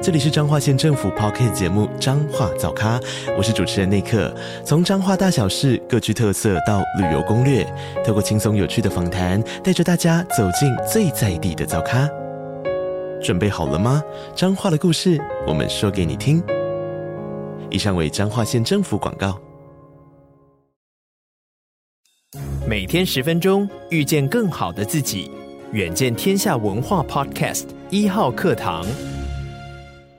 这里是彰化县政府 Podcast 节目《彰化早咖》，我是主持人内克。从彰化大小事各具特色到旅游攻略，透过轻松有趣的访谈，带着大家走进最在地的早咖。准备好了吗？彰化的故事，我们说给你听。以上为彰化县政府广告。每天十分钟，遇见更好的自己。远见天下文化 Podcast 一号课堂。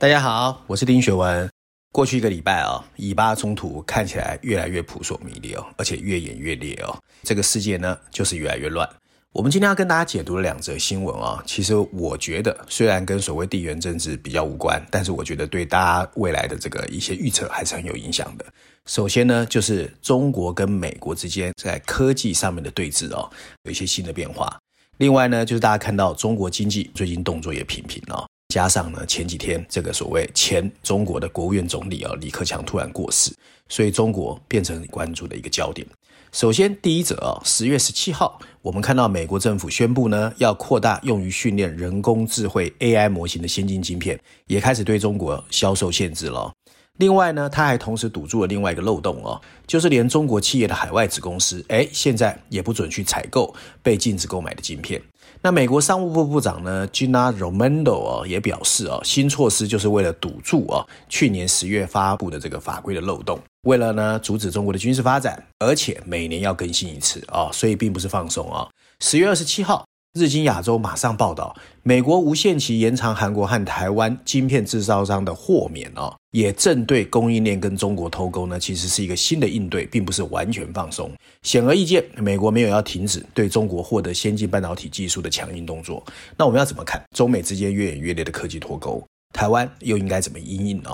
大家好，我是丁学文。过去一个礼拜啊，以巴冲突看起来越来越扑朔迷离哦，而且越演越烈哦。这个世界呢，就是越来越乱。我们今天要跟大家解读的两则新闻啊，其实我觉得虽然跟所谓地缘政治比较无关，但是我觉得对大家未来的这个一些预测还是很有影响的。首先呢，就是中国跟美国之间在科技上面的对峙哦，有一些新的变化。另外呢，就是大家看到中国经济最近动作也频频哦。加上呢，前几天这个所谓前中国的国务院总理啊，李克强突然过世，所以中国变成关注的一个焦点。首先，第一则啊，十月十七号，我们看到美国政府宣布呢，要扩大用于训练人工智慧 AI 模型的先进晶片，也开始对中国销售限制了。另外呢，他还同时堵住了另外一个漏洞哦，就是连中国企业的海外子公司，诶，现在也不准去采购被禁止购买的晶片。那美国商务部部长呢，Gina Romando 啊，也表示啊，新措施就是为了堵住啊，去年十月发布的这个法规的漏洞，为了呢阻止中国的军事发展，而且每年要更新一次啊，所以并不是放松哦。十月二十七号。日经亚洲马上报道，美国无限期延长韩国和台湾晶片制造商的豁免哦，也正对供应链跟中国脱钩呢，其实是一个新的应对，并不是完全放松。显而易见，美国没有要停止对中国获得先进半导体技术的强硬动作。那我们要怎么看中美之间越演越烈的科技脱钩？台湾又应该怎么因应呢？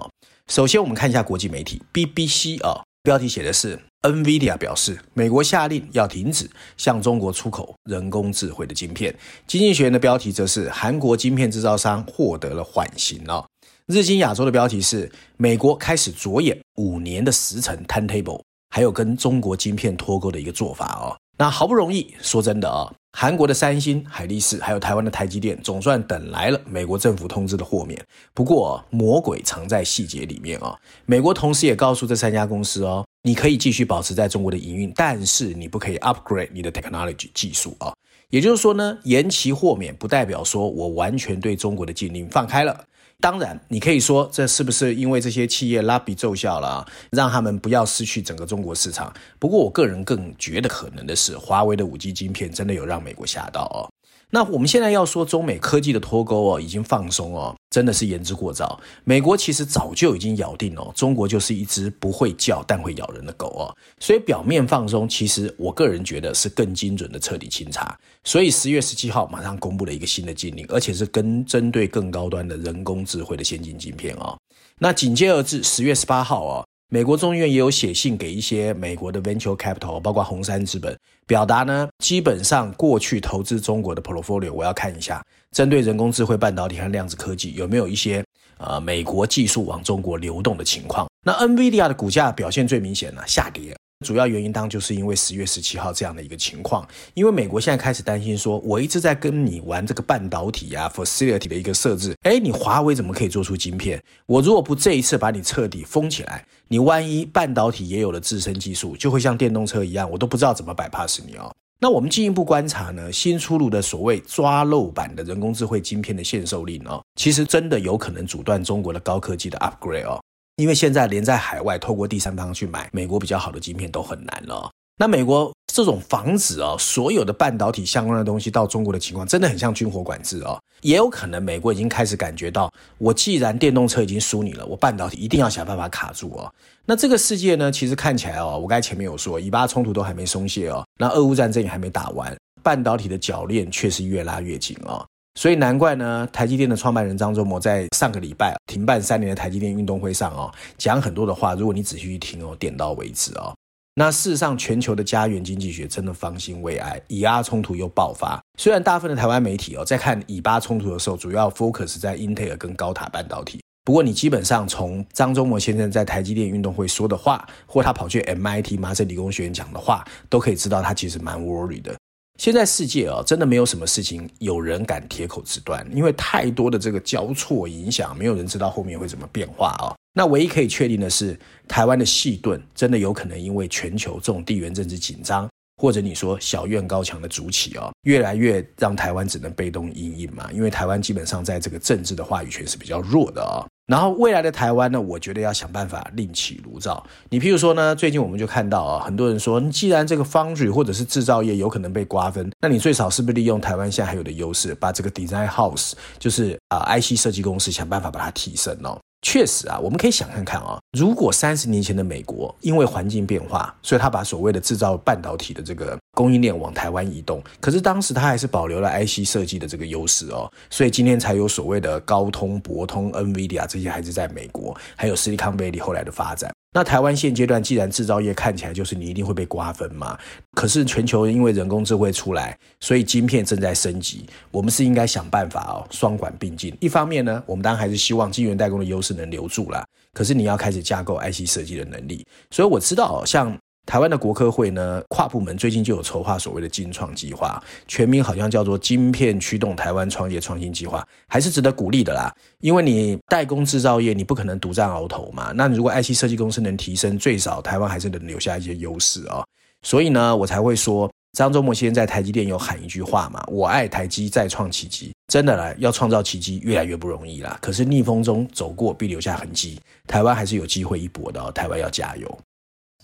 首先，我们看一下国际媒体 BBC 啊。标题写的是，NVIDIA 表示，美国下令要停止向中国出口人工智慧的晶片。经济学人的标题则是，韩国晶片制造商获得了缓刑哦。日经亚洲的标题是，美国开始着眼五年的时程 timetable，还有跟中国晶片脱钩的一个做法哦。那好不容易，说真的啊，韩国的三星、海力士，还有台湾的台积电，总算等来了美国政府通知的豁免。不过，魔鬼藏在细节里面啊。美国同时也告诉这三家公司哦，你可以继续保持在中国的营运，但是你不可以 upgrade 你的 technology 技术啊。也就是说呢，延期豁免不代表说我完全对中国的禁令放开了。当然，你可以说这是不是因为这些企业拉比奏效了啊，让他们不要失去整个中国市场？不过，我个人更觉得可能的是，华为的 5G 晶片真的有让美国吓到哦。那我们现在要说中美科技的脱钩哦，已经放松哦，真的是言之过早。美国其实早就已经咬定哦，中国就是一只不会叫但会咬人的狗哦。所以表面放松，其实我个人觉得是更精准的彻底清查。所以十月十七号马上公布了一个新的禁令，而且是跟针对更高端的人工智慧的先进晶片哦。那紧接而至，十月十八号哦。美国众议院也有写信给一些美国的 venture capital，包括红杉资本，表达呢，基本上过去投资中国的 portfolio，我要看一下，针对人工智慧半导体和量子科技有没有一些呃美国技术往中国流动的情况。那 NVIDIA 的股价表现最明显呢，下跌。主要原因当就是因为十月十七号这样的一个情况，因为美国现在开始担心说，我一直在跟你玩这个半导体啊 facility 的一个设置，诶，你华为怎么可以做出晶片？我如果不这一次把你彻底封起来，你万一半导体也有了自身技术，就会像电动车一样，我都不知道怎么摆 pass 你哦。那我们进一步观察呢，新出炉的所谓抓漏版的人工智慧晶片的限售令哦，其实真的有可能阻断中国的高科技的 upgrade 哦。因为现在连在海外透过第三方去买美国比较好的晶片都很难了。那美国这种防止啊，所有的半导体相关的东西到中国的情况，真的很像军火管制哦。也有可能美国已经开始感觉到，我既然电动车已经输你了，我半导体一定要想办法卡住哦。那这个世界呢，其实看起来哦，我刚才前面有说，以巴冲突都还没松懈哦，那俄乌战争也还没打完，半导体的鉸链却是越拉越紧哦。所以难怪呢，台积电的创办人张忠谋在上个礼拜停办三年的台积电运动会上哦，讲很多的话，如果你仔细去听哦，点到为止哦。那事实上，全球的家园经济学真的方兴未艾，以阿冲突又爆发。虽然大部分的台湾媒体哦，在看以巴冲突的时候，主要 focus 在英特尔跟高塔半导体。不过，你基本上从张忠谋先生在台积电运动会说的话，或他跑去 MIT 麻省理工学院讲的话，都可以知道他其实蛮 worry 的。现在世界啊，真的没有什么事情有人敢铁口直断，因为太多的这个交错影响，没有人知道后面会怎么变化啊。那唯一可以确定的是，台湾的细盾真的有可能因为全球这种地缘政治紧张，或者你说小院高墙的筑起啊，越来越让台湾只能被动因应嘛。因为台湾基本上在这个政治的话语权是比较弱的啊。然后未来的台湾呢，我觉得要想办法另起炉灶。你譬如说呢，最近我们就看到啊，很多人说，既然这个 foundry 或者是制造业有可能被瓜分，那你最少是不是利用台湾现在还有的优势，把这个 design house，就是啊 IC 设计公司，想办法把它提升哦。确实啊，我们可以想看看啊，如果三十年前的美国因为环境变化，所以他把所谓的制造半导体的这个供应链往台湾移动，可是当时他还是保留了 IC 设计的这个优势哦，所以今天才有所谓的高通、博通、NVIDIA 这些还是在美国，还有 Silicon Valley 后来的发展。那台湾现阶段既然制造业看起来就是你一定会被瓜分嘛，可是全球因为人工智慧出来，所以晶片正在升级，我们是应该想办法哦，双管并进。一方面呢，我们当然还是希望晶圆代工的优势能留住啦，可是你要开始架构 IC 设计的能力。所以我知道像。台湾的国科会呢，跨部门最近就有筹划所谓的晶创计划，全名好像叫做晶片驱动台湾创业创新计划，还是值得鼓励的啦。因为你代工制造业，你不可能独占鳌头嘛。那如果 IC 设计公司能提升，最少台湾还是能留下一些优势哦。所以呢，我才会说，张忠谋先在台积电有喊一句话嘛：“我爱台积，再创奇迹。”真的啦，要创造奇迹越来越不容易啦。可是逆风中走过，必留下痕迹，台湾还是有机会一搏的哦。台湾要加油。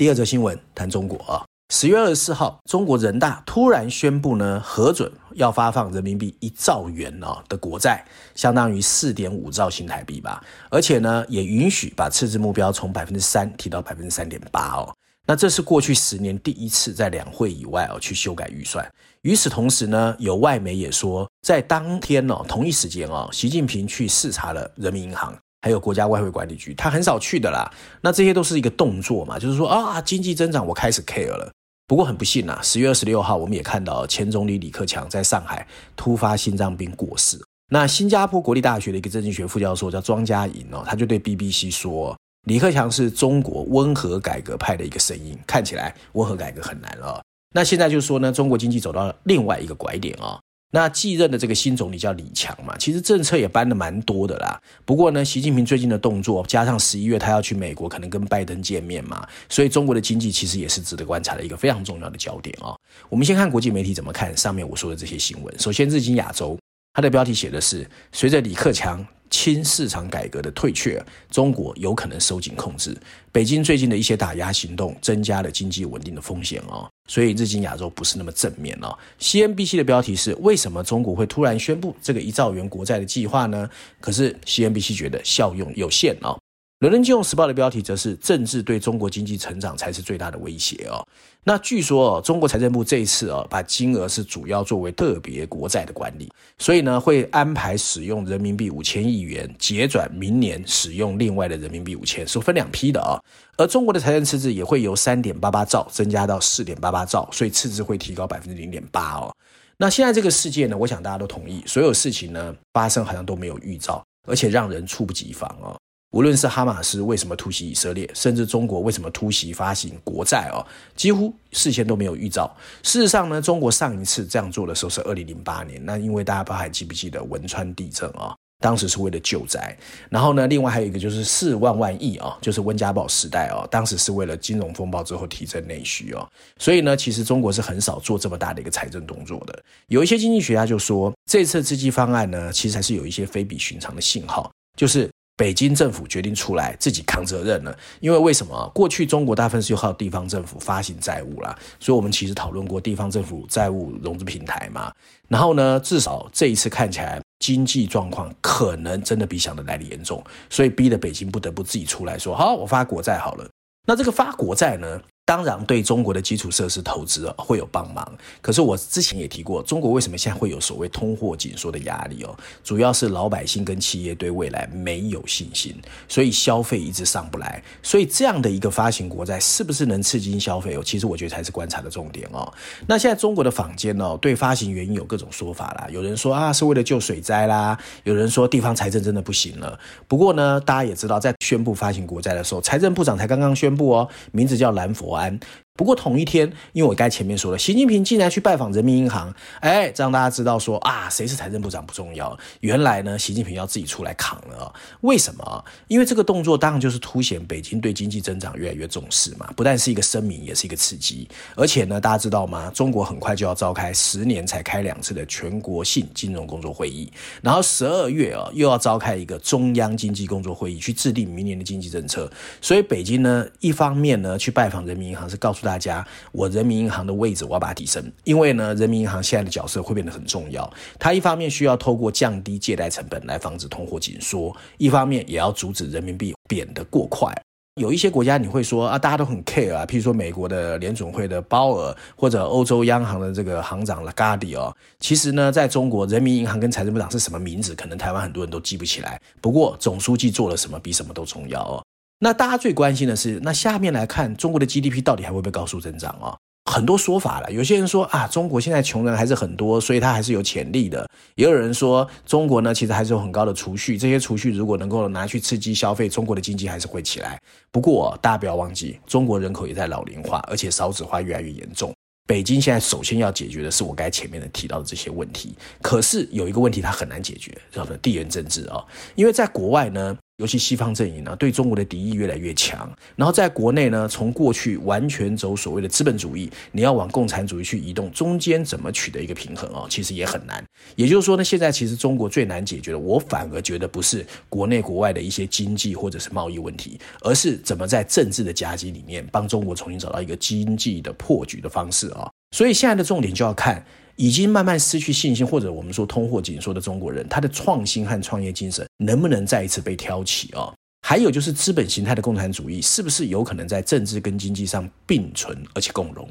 第二则新闻谈中国啊，十月二十四号，中国人大突然宣布呢，核准要发放人民币一兆元啊的国债，相当于四点五兆新台币吧，而且呢，也允许把赤字目标从百分之三提到百分之三点八哦。那这是过去十年第一次在两会以外哦去修改预算。与此同时呢，有外媒也说，在当天哦同一时间哦，习近平去视察了人民银行。还有国家外汇管理局，他很少去的啦。那这些都是一个动作嘛，就是说啊，经济增长我开始 care 了。不过很不幸啊，十月二十六号我们也看到前总理李克强在上海突发心脏病过世。那新加坡国立大学的一个政治学副教授叫庄家颖哦，他就对 BBC 说，李克强是中国温和改革派的一个声音，看起来温和改革很难了。那现在就是说呢，中国经济走到了另外一个拐点啊。那继任的这个新总理叫李强嘛，其实政策也搬得蛮多的啦。不过呢，习近平最近的动作，加上十一月他要去美国，可能跟拜登见面嘛，所以中国的经济其实也是值得观察的一个非常重要的焦点啊。我们先看国际媒体怎么看上面我说的这些新闻。首先，日经亚洲，它的标题写的是：随着李克强。轻市场改革的退却，中国有可能收紧控制。北京最近的一些打压行动，增加了经济稳定的风险哦。所以日经亚洲不是那么正面哦。CNBC 的标题是：为什么中国会突然宣布这个一兆元国债的计划呢？可是 CNBC 觉得效用有限哦。伦敦金融时报的标题则是“政治对中国经济成长才是最大的威胁”哦。那据说哦，中国财政部这一次哦，把金额是主要作为特别国债的管理，所以呢会安排使用人民币五千亿元，结转明年使用另外的人民币五千，是分两批的啊。而中国的财政赤字也会由三点八八兆增加到四点八八兆，所以赤字会提高百分之零点八哦。那现在这个世界呢，我想大家都同意，所有事情呢发生好像都没有预兆，而且让人猝不及防哦。无论是哈马斯为什么突袭以色列，甚至中国为什么突袭发行国债哦，几乎事先都没有预兆。事实上呢，中国上一次这样做的时候是二零零八年，那因为大家不还记不记得汶川地震啊？当时是为了救灾。然后呢，另外还有一个就是四万万亿啊，就是温家宝时代哦，当时是为了金融风暴之后提振内需哦。所以呢，其实中国是很少做这么大的一个财政动作的。有一些经济学家就说，这次刺激方案呢，其实还是有一些非比寻常的信号，就是。北京政府决定出来自己扛责任了，因为为什么？过去中国大部分是靠地方政府发行债务啦，所以我们其实讨论过地方政府债务融资平台嘛。然后呢，至少这一次看起来经济状况可能真的比想的来的严重，所以逼得北京不得不自己出来说：好，我发国债好了。那这个发国债呢，当然，对中国的基础设施投资啊会有帮忙。可是我之前也提过，中国为什么现在会有所谓通货紧缩的压力哦？主要是老百姓跟企业对未来没有信心，所以消费一直上不来。所以这样的一个发行国债是不是能刺激消费哦？其实我觉得才是观察的重点哦。那现在中国的坊间哦，对发行原因有各种说法啦。有人说啊是为了救水灾啦，有人说地方财政真的不行了。不过呢，大家也知道，在宣布发行国债的时候，财政部长才刚刚宣布哦，名字叫蓝佛安。不过同一天，因为我刚才前面说了，习近平竟然去拜访人民银行，哎，这让大家知道说啊，谁是财政部长不重要，原来呢，习近平要自己出来扛了。为什么？因为这个动作当然就是凸显北京对经济增长越来越重视嘛，不但是一个声明，也是一个刺激。而且呢，大家知道吗？中国很快就要召开十年才开两次的全国性金融工作会议，然后十二月啊又要召开一个中央经济工作会议，去制定明年的经济政策。所以北京呢，一方面呢去拜访人民银行，是告诉大家，我人民银行的位置我要把它提升，因为呢，人民银行现在的角色会变得很重要。它一方面需要透过降低借贷成本来防止通货紧缩，一方面也要阻止人民币贬得过快。有一些国家你会说啊，大家都很 care 啊，譬如说美国的联总会的鲍尔，或者欧洲央行的这个行长拉加迪哦。其实呢，在中国，人民银行跟财政部长是什么名字，可能台湾很多人都记不起来。不过总书记做了什么，比什么都重要哦。那大家最关心的是，那下面来看中国的 GDP 到底还会不会高速增长啊？很多说法了，有些人说啊，中国现在穷人还是很多，所以它还是有潜力的。也有人说，中国呢其实还是有很高的储蓄，这些储蓄如果能够拿去刺激消费，中国的经济还是会起来。不过大家不要忘记，中国人口也在老龄化，而且少子化越来越严重。北京现在首先要解决的是我刚才前面的提到的这些问题。可是有一个问题它很难解决，叫做地缘政治啊，因为在国外呢。尤其西方阵营呢，对中国的敌意越来越强。然后在国内呢，从过去完全走所谓的资本主义，你要往共产主义去移动，中间怎么取得一个平衡哦，其实也很难。也就是说呢，现在其实中国最难解决的，我反而觉得不是国内国外的一些经济或者是贸易问题，而是怎么在政治的夹击里面帮中国重新找到一个经济的破局的方式啊。所以现在的重点就要看。已经慢慢失去信心，或者我们说通货紧缩的中国人，他的创新和创业精神能不能再一次被挑起啊？还有就是资本形态的共产主义，是不是有可能在政治跟经济上并存而且共荣？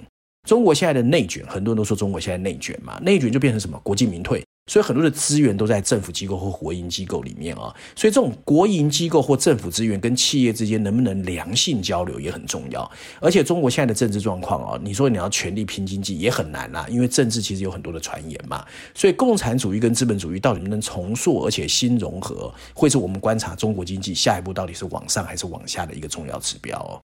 中国现在的内卷，很多人都说中国现在内卷嘛，内卷就变成什么？国进民退。所以很多的资源都在政府机构或国营机构里面啊，所以这种国营机构或政府资源跟企业之间能不能良性交流也很重要。而且中国现在的政治状况啊，你说你要全力拼经济也很难啦，因为政治其实有很多的传言嘛。所以共产主义跟资本主义到底能不能重塑而且新融合，会是我们观察中国经济下一步到底是往上还是往下的一个重要指标哦。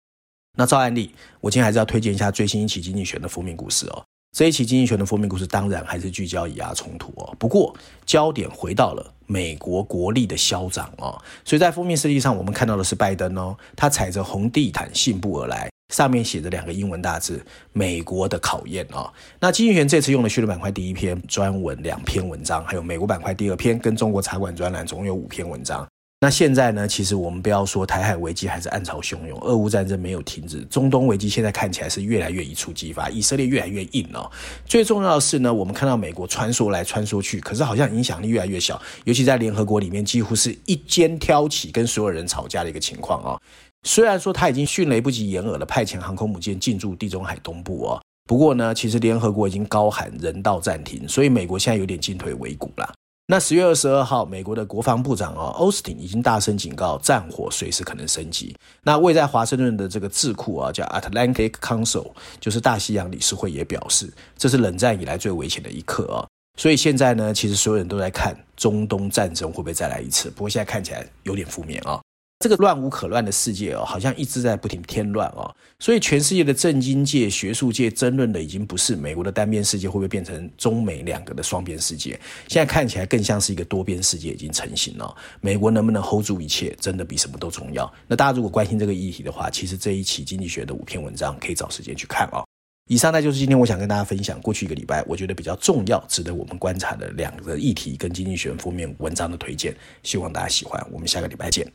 那照案例，我今天还是要推荐一下最新一期经济学的封面故事哦。这一期经济学的封面故事当然还是聚焦以牙冲突哦，不过焦点回到了美国国力的消长哦，所以在封面设计上，我们看到的是拜登哦，他踩着红地毯信步而来，上面写着两个英文大字“美国的考验”哦。那经济学这次用了序列板块第一篇专文两篇文章，还有美国板块第二篇跟中国茶馆专栏，总共有五篇文章。那现在呢？其实我们不要说台海危机还是暗潮汹涌，俄乌战争没有停止，中东危机现在看起来是越来越一触即发，以色列越来越硬哦。最重要的是呢，我们看到美国穿梭来穿梭去，可是好像影响力越来越小，尤其在联合国里面，几乎是一肩挑起，跟所有人吵架的一个情况哦。虽然说他已经迅雷不及掩耳的派遣航空母舰进驻地中海东部哦，不过呢，其实联合国已经高喊人道暂停，所以美国现在有点进退维谷了。那十月二十二号，美国的国防部长哦，奥斯汀已经大声警告，战火随时可能升级。那位在华盛顿的这个智库啊，叫 Atlantic Council，就是大西洋理事会也表示，这是冷战以来最危险的一刻啊。所以现在呢，其实所有人都在看中东战争会不会再来一次。不过现在看起来有点负面啊。这个乱无可乱的世界哦，好像一直在不停添乱哦，所以全世界的政经界、学术界争论的已经不是美国的单边世界会不会变成中美两个的双边世界，现在看起来更像是一个多边世界已经成型了。美国能不能 hold 住一切，真的比什么都重要。那大家如果关心这个议题的话，其实这一期经济学的五篇文章可以找时间去看哦。以上呢就是今天我想跟大家分享过去一个礼拜我觉得比较重要、值得我们观察的两个议题跟经济学封面文章的推荐，希望大家喜欢。我们下个礼拜见。